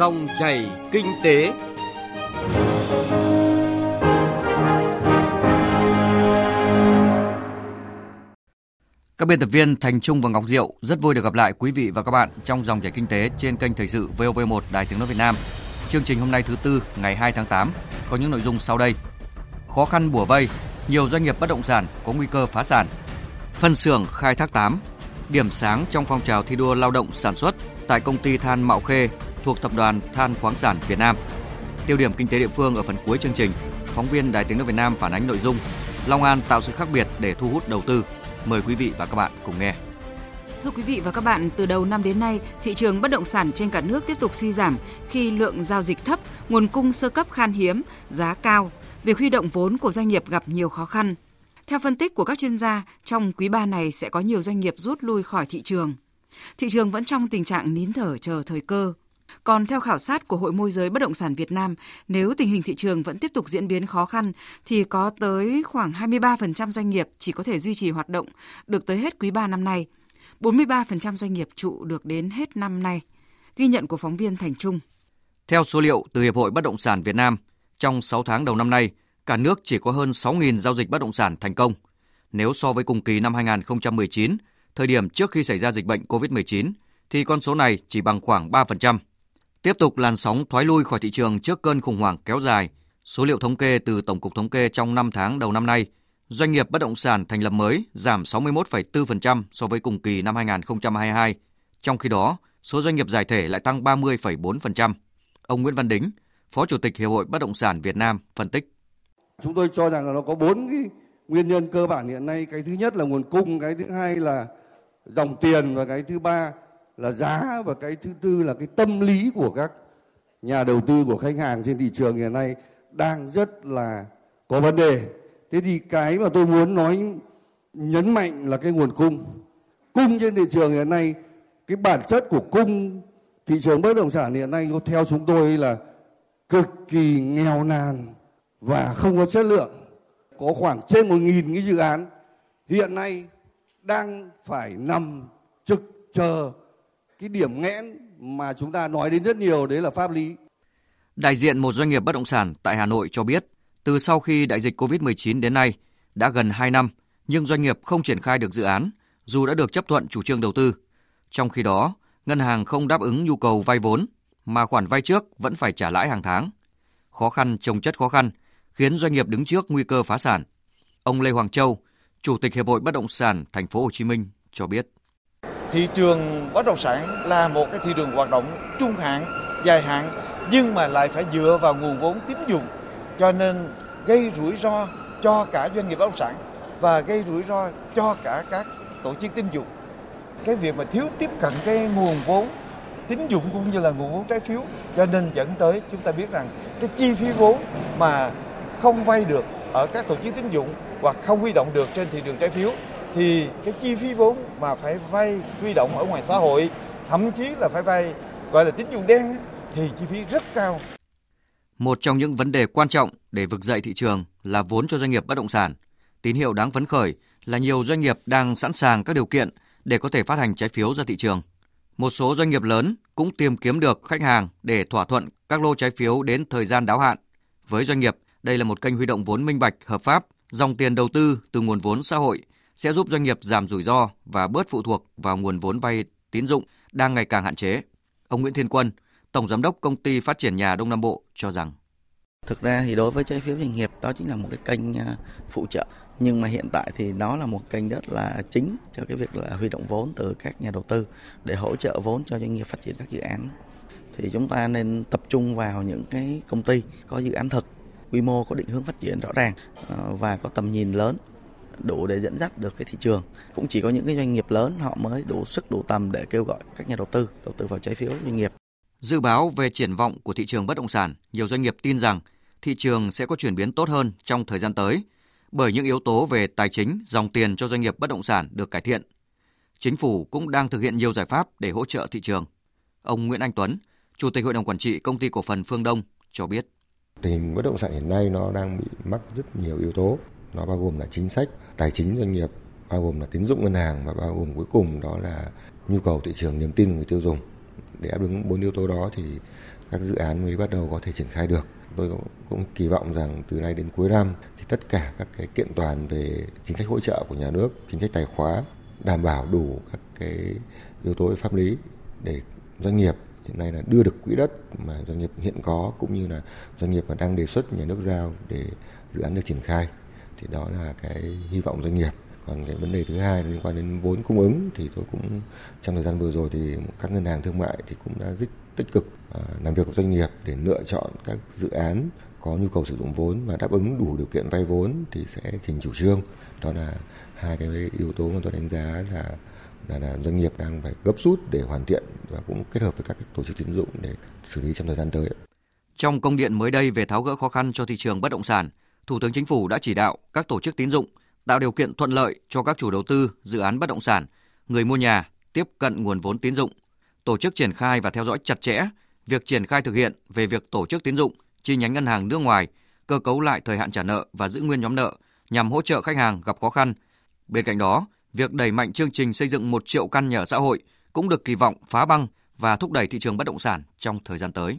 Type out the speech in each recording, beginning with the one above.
Dòng chảy kinh tế. Các biên tập viên Thành Trung và Ngọc Diệu rất vui được gặp lại quý vị và các bạn trong dòng chảy kinh tế trên kênh Thời sự VOV1 Đài Tiếng nói Việt Nam. Chương trình hôm nay thứ tư ngày 2 tháng 8 có những nội dung sau đây. Khó khăn bùa vây, nhiều doanh nghiệp bất động sản có nguy cơ phá sản. Phân xưởng khai thác 8, điểm sáng trong phong trào thi đua lao động sản xuất tại công ty than Mạo Khê thuộc tập đoàn Than khoáng sản Việt Nam. Tiêu điểm kinh tế địa phương ở phần cuối chương trình, phóng viên Đài Tiếng nói Việt Nam phản ánh nội dung Long An tạo sự khác biệt để thu hút đầu tư. Mời quý vị và các bạn cùng nghe. Thưa quý vị và các bạn, từ đầu năm đến nay, thị trường bất động sản trên cả nước tiếp tục suy giảm khi lượng giao dịch thấp, nguồn cung sơ cấp khan hiếm, giá cao, việc huy động vốn của doanh nghiệp gặp nhiều khó khăn. Theo phân tích của các chuyên gia, trong quý 3 này sẽ có nhiều doanh nghiệp rút lui khỏi thị trường. Thị trường vẫn trong tình trạng nín thở chờ thời cơ. Còn theo khảo sát của Hội môi giới bất động sản Việt Nam, nếu tình hình thị trường vẫn tiếp tục diễn biến khó khăn thì có tới khoảng 23% doanh nghiệp chỉ có thể duy trì hoạt động được tới hết quý 3 năm nay. 43% doanh nghiệp trụ được đến hết năm nay. Ghi nhận của phóng viên Thành Trung. Theo số liệu từ Hiệp hội Bất động sản Việt Nam, trong 6 tháng đầu năm nay, cả nước chỉ có hơn 6.000 giao dịch bất động sản thành công. Nếu so với cùng kỳ năm 2019, thời điểm trước khi xảy ra dịch bệnh COVID-19, thì con số này chỉ bằng khoảng 3%. Tiếp tục làn sóng thoái lui khỏi thị trường trước cơn khủng hoảng kéo dài, số liệu thống kê từ Tổng cục Thống kê trong 5 tháng đầu năm nay, doanh nghiệp bất động sản thành lập mới giảm 61,4% so với cùng kỳ năm 2022. Trong khi đó, số doanh nghiệp giải thể lại tăng 30,4%. Ông Nguyễn Văn Đính, Phó Chủ tịch Hiệp hội Bất động sản Việt Nam phân tích. Chúng tôi cho rằng là nó có bốn cái nguyên nhân cơ bản hiện nay. Cái thứ nhất là nguồn cung, cái thứ hai là dòng tiền và cái thứ ba là giá và cái thứ tư là cái tâm lý của các nhà đầu tư, của khách hàng trên thị trường hiện nay đang rất là có vấn đề. Thế thì cái mà tôi muốn nói, nhấn mạnh là cái nguồn cung. Cung trên thị trường hiện nay, cái bản chất của cung, thị trường bất động sản hiện nay theo chúng tôi là cực kỳ nghèo nàn và không có chất lượng. Có khoảng trên một nghìn cái dự án hiện nay đang phải nằm trực chờ cái điểm nghẽn mà chúng ta nói đến rất nhiều đấy là pháp lý. Đại diện một doanh nghiệp bất động sản tại Hà Nội cho biết, từ sau khi đại dịch COVID-19 đến nay, đã gần 2 năm, nhưng doanh nghiệp không triển khai được dự án, dù đã được chấp thuận chủ trương đầu tư. Trong khi đó, ngân hàng không đáp ứng nhu cầu vay vốn, mà khoản vay trước vẫn phải trả lãi hàng tháng. Khó khăn trồng chất khó khăn, khiến doanh nghiệp đứng trước nguy cơ phá sản. Ông Lê Hoàng Châu, Chủ tịch Hiệp hội Bất động sản Thành phố Hồ Chí Minh cho biết. Thị trường bất động sản là một cái thị trường hoạt động trung hạn, dài hạn nhưng mà lại phải dựa vào nguồn vốn tín dụng cho nên gây rủi ro cho cả doanh nghiệp bất động sản và gây rủi ro cho cả các tổ chức tín dụng. Cái việc mà thiếu tiếp cận cái nguồn vốn tín dụng cũng như là nguồn vốn trái phiếu cho nên dẫn tới chúng ta biết rằng cái chi phí vốn mà không vay được ở các tổ chức tín dụng hoặc không huy động được trên thị trường trái phiếu thì cái chi phí vốn mà phải vay huy động ở ngoài xã hội thậm chí là phải vay gọi là tín dụng đen thì chi phí rất cao. Một trong những vấn đề quan trọng để vực dậy thị trường là vốn cho doanh nghiệp bất động sản. Tín hiệu đáng phấn khởi là nhiều doanh nghiệp đang sẵn sàng các điều kiện để có thể phát hành trái phiếu ra thị trường. Một số doanh nghiệp lớn cũng tìm kiếm được khách hàng để thỏa thuận các lô trái phiếu đến thời gian đáo hạn. Với doanh nghiệp, đây là một kênh huy động vốn minh bạch, hợp pháp, dòng tiền đầu tư từ nguồn vốn xã hội sẽ giúp doanh nghiệp giảm rủi ro và bớt phụ thuộc vào nguồn vốn vay tín dụng đang ngày càng hạn chế. Ông Nguyễn Thiên Quân, Tổng Giám đốc Công ty Phát triển Nhà Đông Nam Bộ cho rằng. Thực ra thì đối với trái phiếu doanh nghiệp đó chính là một cái kênh à, phụ trợ. Nhưng mà hiện tại thì nó là một kênh rất là chính cho cái việc là huy động vốn từ các nhà đầu tư để hỗ trợ vốn cho doanh nghiệp phát triển các dự án. Thì chúng ta nên tập trung vào những cái công ty có dự án thực quy mô có định hướng phát triển rõ ràng à, và có tầm nhìn lớn đủ để dẫn dắt được cái thị trường cũng chỉ có những cái doanh nghiệp lớn họ mới đủ sức đủ tầm để kêu gọi các nhà đầu tư đầu tư vào trái phiếu doanh nghiệp Dự báo về triển vọng của thị trường bất động sản, nhiều doanh nghiệp tin rằng thị trường sẽ có chuyển biến tốt hơn trong thời gian tới bởi những yếu tố về tài chính, dòng tiền cho doanh nghiệp bất động sản được cải thiện. Chính phủ cũng đang thực hiện nhiều giải pháp để hỗ trợ thị trường. Ông Nguyễn Anh Tuấn, Chủ tịch Hội đồng Quản trị Công ty Cổ phần Phương Đông cho biết. Tình hình bất động sản hiện nay nó đang bị mắc rất nhiều yếu tố. Nó bao gồm là chính sách, tài chính doanh nghiệp, bao gồm là tín dụng ngân hàng và bao gồm cuối cùng đó là nhu cầu thị trường, niềm tin người tiêu dùng để đáp ứng bốn yếu tố đó thì các dự án mới bắt đầu có thể triển khai được. Tôi cũng kỳ vọng rằng từ nay đến cuối năm thì tất cả các cái kiện toàn về chính sách hỗ trợ của nhà nước, chính sách tài khóa đảm bảo đủ các cái yếu tố pháp lý để doanh nghiệp hiện nay là đưa được quỹ đất mà doanh nghiệp hiện có cũng như là doanh nghiệp mà đang đề xuất nhà nước giao để dự án được triển khai thì đó là cái hy vọng doanh nghiệp còn cái vấn đề thứ hai liên quan đến vốn cung ứng thì tôi cũng trong thời gian vừa rồi thì các ngân hàng thương mại thì cũng đã rất tích cực à, làm việc với doanh nghiệp để lựa chọn các dự án có nhu cầu sử dụng vốn và đáp ứng đủ điều kiện vay vốn thì sẽ trình chủ trương đó là hai cái yếu tố mà tôi đánh giá là là, là doanh nghiệp đang phải gấp rút để hoàn thiện và cũng kết hợp với các tổ chức tín dụng để xử lý trong thời gian tới. Trong công điện mới đây về tháo gỡ khó khăn cho thị trường bất động sản, Thủ tướng Chính phủ đã chỉ đạo các tổ chức tín dụng tạo điều kiện thuận lợi cho các chủ đầu tư dự án bất động sản, người mua nhà tiếp cận nguồn vốn tín dụng, tổ chức triển khai và theo dõi chặt chẽ việc triển khai thực hiện về việc tổ chức tín dụng chi nhánh ngân hàng nước ngoài, cơ cấu lại thời hạn trả nợ và giữ nguyên nhóm nợ nhằm hỗ trợ khách hàng gặp khó khăn. Bên cạnh đó, việc đẩy mạnh chương trình xây dựng 1 triệu căn nhà xã hội cũng được kỳ vọng phá băng và thúc đẩy thị trường bất động sản trong thời gian tới.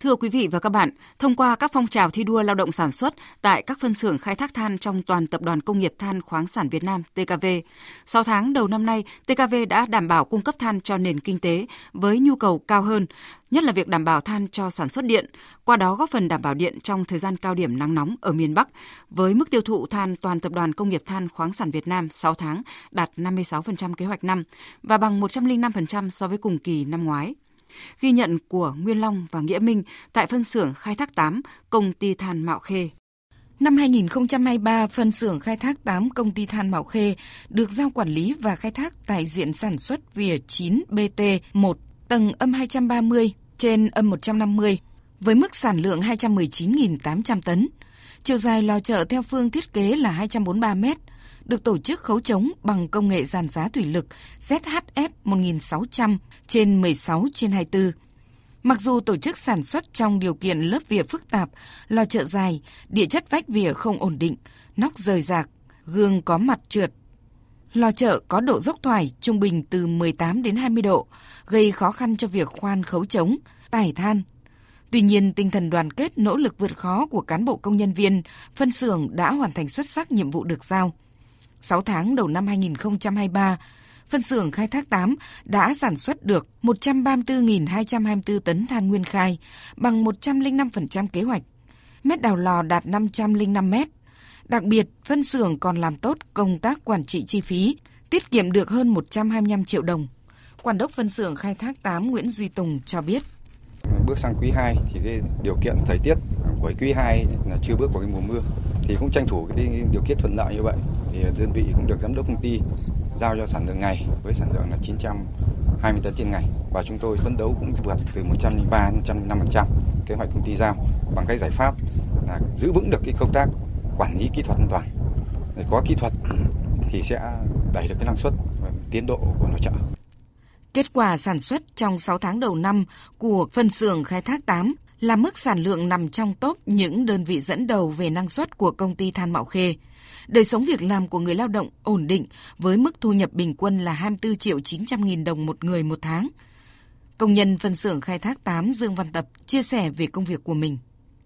Thưa quý vị và các bạn, thông qua các phong trào thi đua lao động sản xuất tại các phân xưởng khai thác than trong toàn Tập đoàn Công nghiệp Than khoáng sản Việt Nam TKV, 6 tháng đầu năm nay, TKV đã đảm bảo cung cấp than cho nền kinh tế với nhu cầu cao hơn, nhất là việc đảm bảo than cho sản xuất điện, qua đó góp phần đảm bảo điện trong thời gian cao điểm nắng nóng ở miền Bắc, với mức tiêu thụ than toàn Tập đoàn Công nghiệp Than khoáng sản Việt Nam 6 tháng đạt 56% kế hoạch năm và bằng 105% so với cùng kỳ năm ngoái. Ghi nhận của Nguyên Long và Nghĩa Minh tại phân xưởng khai thác 8, công ty than Mạo Khê. Năm 2023, phân xưởng khai thác 8 công ty than Mạo Khê được giao quản lý và khai thác tại diện sản xuất vỉa 9 BT1, tầng âm 230 trên âm 150, với mức sản lượng 219.800 tấn. Chiều dài lò chợ theo phương thiết kế là 243 mét, được tổ chức khấu chống bằng công nghệ giàn giá thủy lực ZHF 1600 trên 16 trên 24. Mặc dù tổ chức sản xuất trong điều kiện lớp vỉa phức tạp, lò chợ dài, địa chất vách vỉa không ổn định, nóc rời rạc, gương có mặt trượt. Lò chợ có độ dốc thoải trung bình từ 18 đến 20 độ, gây khó khăn cho việc khoan khấu chống, tải than. Tuy nhiên, tinh thần đoàn kết nỗ lực vượt khó của cán bộ công nhân viên, phân xưởng đã hoàn thành xuất sắc nhiệm vụ được giao. 6 tháng đầu năm 2023, phân xưởng khai thác 8 đã sản xuất được 134.224 tấn than nguyên khai, bằng 105% kế hoạch. Mét đào lò đạt 505 mét. Đặc biệt, phân xưởng còn làm tốt công tác quản trị chi phí, tiết kiệm được hơn 125 triệu đồng. Quản đốc phân xưởng khai thác 8 Nguyễn Duy Tùng cho biết. Bước sang quý 2 thì cái điều kiện thời tiết của quý 2 là chưa bước vào cái mùa mưa thì cũng tranh thủ cái điều kiện thuận lợi như vậy thì đơn vị cũng được giám đốc công ty giao cho sản lượng ngày với sản lượng là 920 tấn trên ngày và chúng tôi phấn đấu cũng vượt từ 103 đến 105% kế hoạch công ty giao bằng cái giải pháp là giữ vững được cái công tác quản lý kỹ thuật an toàn. Để có kỹ thuật thì sẽ đẩy được cái năng suất và tiến độ của nội trợ. Kết quả sản xuất trong 6 tháng đầu năm của phân xưởng khai thác 8 là mức sản lượng nằm trong top những đơn vị dẫn đầu về năng suất của công ty than Mạo Khê. Đời sống việc làm của người lao động ổn định với mức thu nhập bình quân là 24 triệu 900 nghìn đồng một người một tháng. Công nhân phân xưởng khai thác 8 Dương Văn Tập chia sẻ về công việc của mình.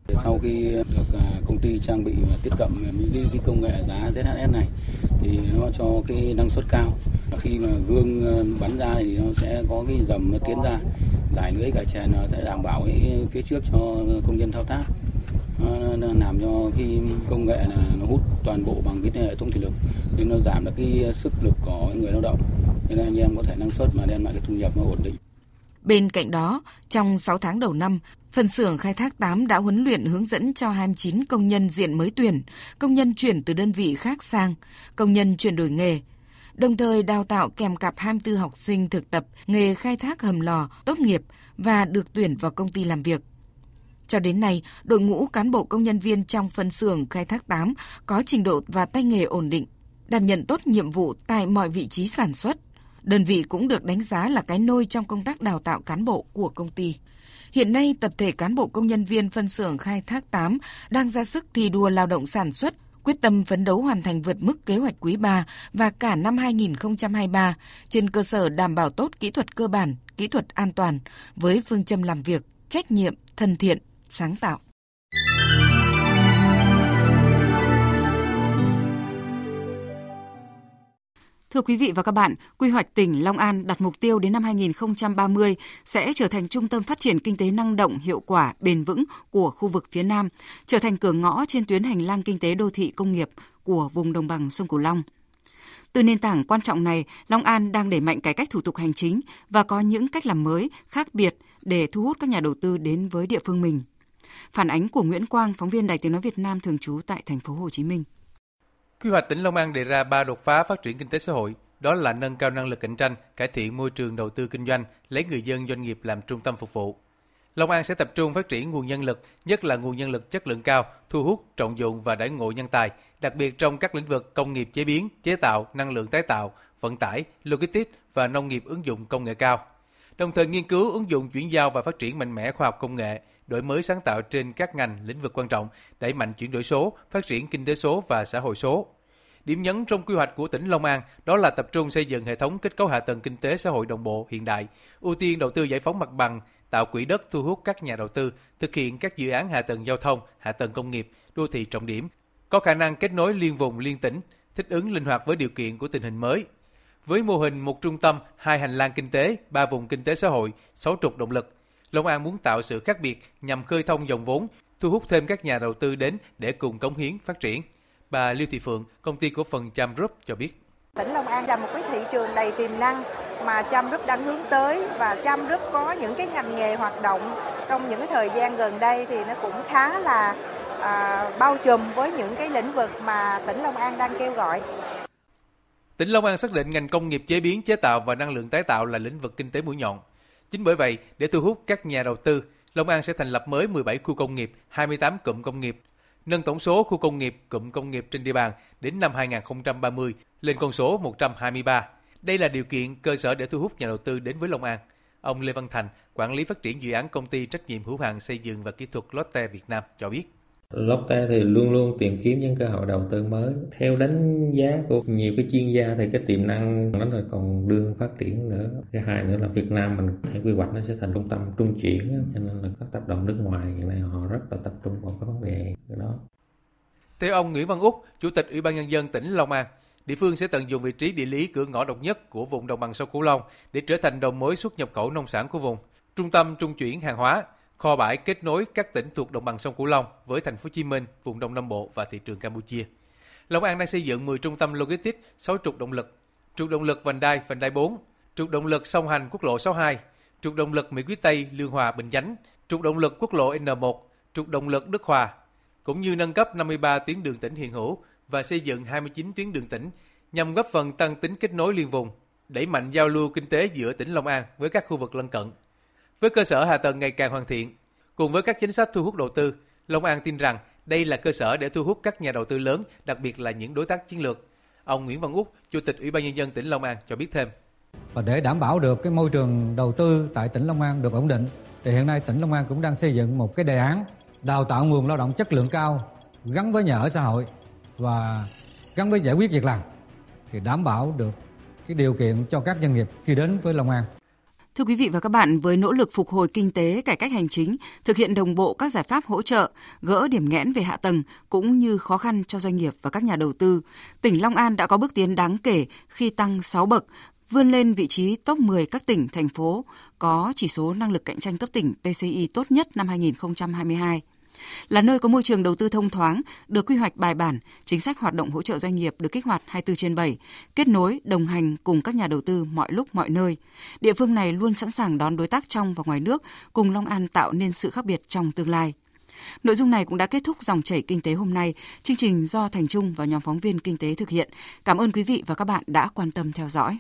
Sau khi được à, công ty trang bị và tiếp cận những cái công nghệ giá ZHS này, thì nó cho cái năng suất cao. Khi mà gương ờ, bắn ra thì nó sẽ có cái dầm nó tiến ra. Giải lưới cả chèn nó sẽ đảm bảo cái phía trước cho công nhân thao tác. Nó làm cho cái công nghệ là nó hút toàn bộ bằng cái hệ thống thủy lực. Nên nó giảm được cái sức lực của người lao động. Nên anh em có thể năng suất mà đem lại cái thu nhập nó ổn định. Bên cạnh đó, trong 6 tháng đầu năm, phần xưởng khai thác 8 đã huấn luyện hướng dẫn cho 29 công nhân diện mới tuyển, công nhân chuyển từ đơn vị khác sang, công nhân chuyển đổi nghề, đồng thời đào tạo kèm cặp 24 học sinh thực tập nghề khai thác hầm lò tốt nghiệp và được tuyển vào công ty làm việc. Cho đến nay, đội ngũ cán bộ công nhân viên trong phân xưởng khai thác 8 có trình độ và tay nghề ổn định, đảm nhận tốt nhiệm vụ tại mọi vị trí sản xuất. Đơn vị cũng được đánh giá là cái nôi trong công tác đào tạo cán bộ của công ty. Hiện nay, tập thể cán bộ công nhân viên phân xưởng khai thác 8 đang ra sức thi đua lao động sản xuất, quyết tâm phấn đấu hoàn thành vượt mức kế hoạch quý 3 và cả năm 2023 trên cơ sở đảm bảo tốt kỹ thuật cơ bản, kỹ thuật an toàn với phương châm làm việc, trách nhiệm, thân thiện, sáng tạo. Thưa quý vị và các bạn, quy hoạch tỉnh Long An đặt mục tiêu đến năm 2030 sẽ trở thành trung tâm phát triển kinh tế năng động, hiệu quả, bền vững của khu vực phía Nam, trở thành cửa ngõ trên tuyến hành lang kinh tế đô thị công nghiệp của vùng đồng bằng sông Cửu Long. Từ nền tảng quan trọng này, Long An đang đẩy mạnh cải cách thủ tục hành chính và có những cách làm mới, khác biệt để thu hút các nhà đầu tư đến với địa phương mình. Phản ánh của Nguyễn Quang, phóng viên Đài Tiếng nói Việt Nam thường trú tại thành phố Hồ Chí Minh. Quy hoạch tỉnh Long An đề ra ba đột phá phát triển kinh tế xã hội, đó là nâng cao năng lực cạnh tranh, cải thiện môi trường đầu tư kinh doanh, lấy người dân doanh nghiệp làm trung tâm phục vụ. Long An sẽ tập trung phát triển nguồn nhân lực, nhất là nguồn nhân lực chất lượng cao, thu hút, trọng dụng và đãi ngộ nhân tài, đặc biệt trong các lĩnh vực công nghiệp chế biến, chế tạo, năng lượng tái tạo, vận tải, logistics và nông nghiệp ứng dụng công nghệ cao. Đồng thời nghiên cứu ứng dụng chuyển giao và phát triển mạnh mẽ khoa học công nghệ, đổi mới sáng tạo trên các ngành lĩnh vực quan trọng, đẩy mạnh chuyển đổi số, phát triển kinh tế số và xã hội số. Điểm nhấn trong quy hoạch của tỉnh Long An đó là tập trung xây dựng hệ thống kết cấu hạ tầng kinh tế xã hội đồng bộ hiện đại, ưu tiên đầu tư giải phóng mặt bằng, tạo quỹ đất thu hút các nhà đầu tư, thực hiện các dự án hạ tầng giao thông, hạ tầng công nghiệp, đô thị trọng điểm, có khả năng kết nối liên vùng liên tỉnh, thích ứng linh hoạt với điều kiện của tình hình mới. Với mô hình một trung tâm, hai hành lang kinh tế, ba vùng kinh tế xã hội, sáu trục động lực, Long An muốn tạo sự khác biệt nhằm khơi thông dòng vốn, thu hút thêm các nhà đầu tư đến để cùng cống hiến phát triển. Bà Lưu Thị Phượng, công ty cổ phần Cham Group cho biết. Tỉnh Long An là một cái thị trường đầy tiềm năng mà Cham Group đang hướng tới và Cham Group có những cái ngành nghề hoạt động trong những cái thời gian gần đây thì nó cũng khá là à, bao trùm với những cái lĩnh vực mà tỉnh Long An đang kêu gọi. Tỉnh Long An xác định ngành công nghiệp chế biến, chế tạo và năng lượng tái tạo là lĩnh vực kinh tế mũi nhọn. Chính bởi vậy, để thu hút các nhà đầu tư, Long An sẽ thành lập mới 17 khu công nghiệp, 28 cụm công nghiệp, nâng tổng số khu công nghiệp, cụm công nghiệp trên địa bàn đến năm 2030 lên con số 123. Đây là điều kiện cơ sở để thu hút nhà đầu tư đến với Long An. Ông Lê Văn Thành, quản lý phát triển dự án công ty trách nhiệm hữu hạn xây dựng và kỹ thuật Lotte Việt Nam cho biết. Lotte thì luôn luôn tìm kiếm những cơ hội đầu tư mới. Theo đánh giá của nhiều cái chuyên gia thì cái tiềm năng nó là còn đương phát triển nữa. Thứ hai nữa là Việt Nam mình theo quy hoạch nó sẽ thành trung tâm trung chuyển cho nên là các tập đoàn nước ngoài hiện nay họ rất là tập trung vào cái vấn đề đó. Theo ông Nguyễn Văn Úc, Chủ tịch Ủy ban nhân dân tỉnh Long An, địa phương sẽ tận dụng vị trí địa lý cửa ngõ độc nhất của vùng đồng bằng sông Cửu Long để trở thành đầu mối xuất nhập khẩu nông sản của vùng, trung tâm trung chuyển hàng hóa, kho bãi kết nối các tỉnh thuộc đồng bằng sông Cửu Long với thành phố Hồ Chí Minh, vùng Đông Nam Bộ và thị trường Campuchia. Long An đang xây dựng 10 trung tâm logistics, 6 trục động lực, trục động lực vành đai, vành đai 4, trục động lực song hành quốc lộ 62, trục động lực Mỹ Quý Tây, Lương Hòa, Bình Chánh, trục động lực quốc lộ N1, trục động lực Đức Hòa, cũng như nâng cấp 53 tuyến đường tỉnh hiện hữu và xây dựng 29 tuyến đường tỉnh nhằm góp phần tăng tính kết nối liên vùng, đẩy mạnh giao lưu kinh tế giữa tỉnh Long An với các khu vực lân cận. Với cơ sở hạ tầng ngày càng hoàn thiện, cùng với các chính sách thu hút đầu tư, Long An tin rằng đây là cơ sở để thu hút các nhà đầu tư lớn, đặc biệt là những đối tác chiến lược. Ông Nguyễn Văn Úc, Chủ tịch Ủy ban nhân dân tỉnh Long An cho biết thêm. Và để đảm bảo được cái môi trường đầu tư tại tỉnh Long An được ổn định, thì hiện nay tỉnh Long An cũng đang xây dựng một cái đề án đào tạo nguồn lao động chất lượng cao gắn với nhà ở xã hội và gắn với giải quyết việc làm thì đảm bảo được cái điều kiện cho các doanh nghiệp khi đến với Long An. Thưa quý vị và các bạn, với nỗ lực phục hồi kinh tế, cải cách hành chính, thực hiện đồng bộ các giải pháp hỗ trợ, gỡ điểm nghẽn về hạ tầng cũng như khó khăn cho doanh nghiệp và các nhà đầu tư, tỉnh Long An đã có bước tiến đáng kể khi tăng 6 bậc, vươn lên vị trí top 10 các tỉnh, thành phố có chỉ số năng lực cạnh tranh cấp tỉnh PCI tốt nhất năm 2022 là nơi có môi trường đầu tư thông thoáng, được quy hoạch bài bản, chính sách hoạt động hỗ trợ doanh nghiệp được kích hoạt 24 trên 7, kết nối, đồng hành cùng các nhà đầu tư mọi lúc mọi nơi. Địa phương này luôn sẵn sàng đón đối tác trong và ngoài nước, cùng Long An tạo nên sự khác biệt trong tương lai. Nội dung này cũng đã kết thúc dòng chảy kinh tế hôm nay. Chương trình do Thành Trung và nhóm phóng viên kinh tế thực hiện. Cảm ơn quý vị và các bạn đã quan tâm theo dõi.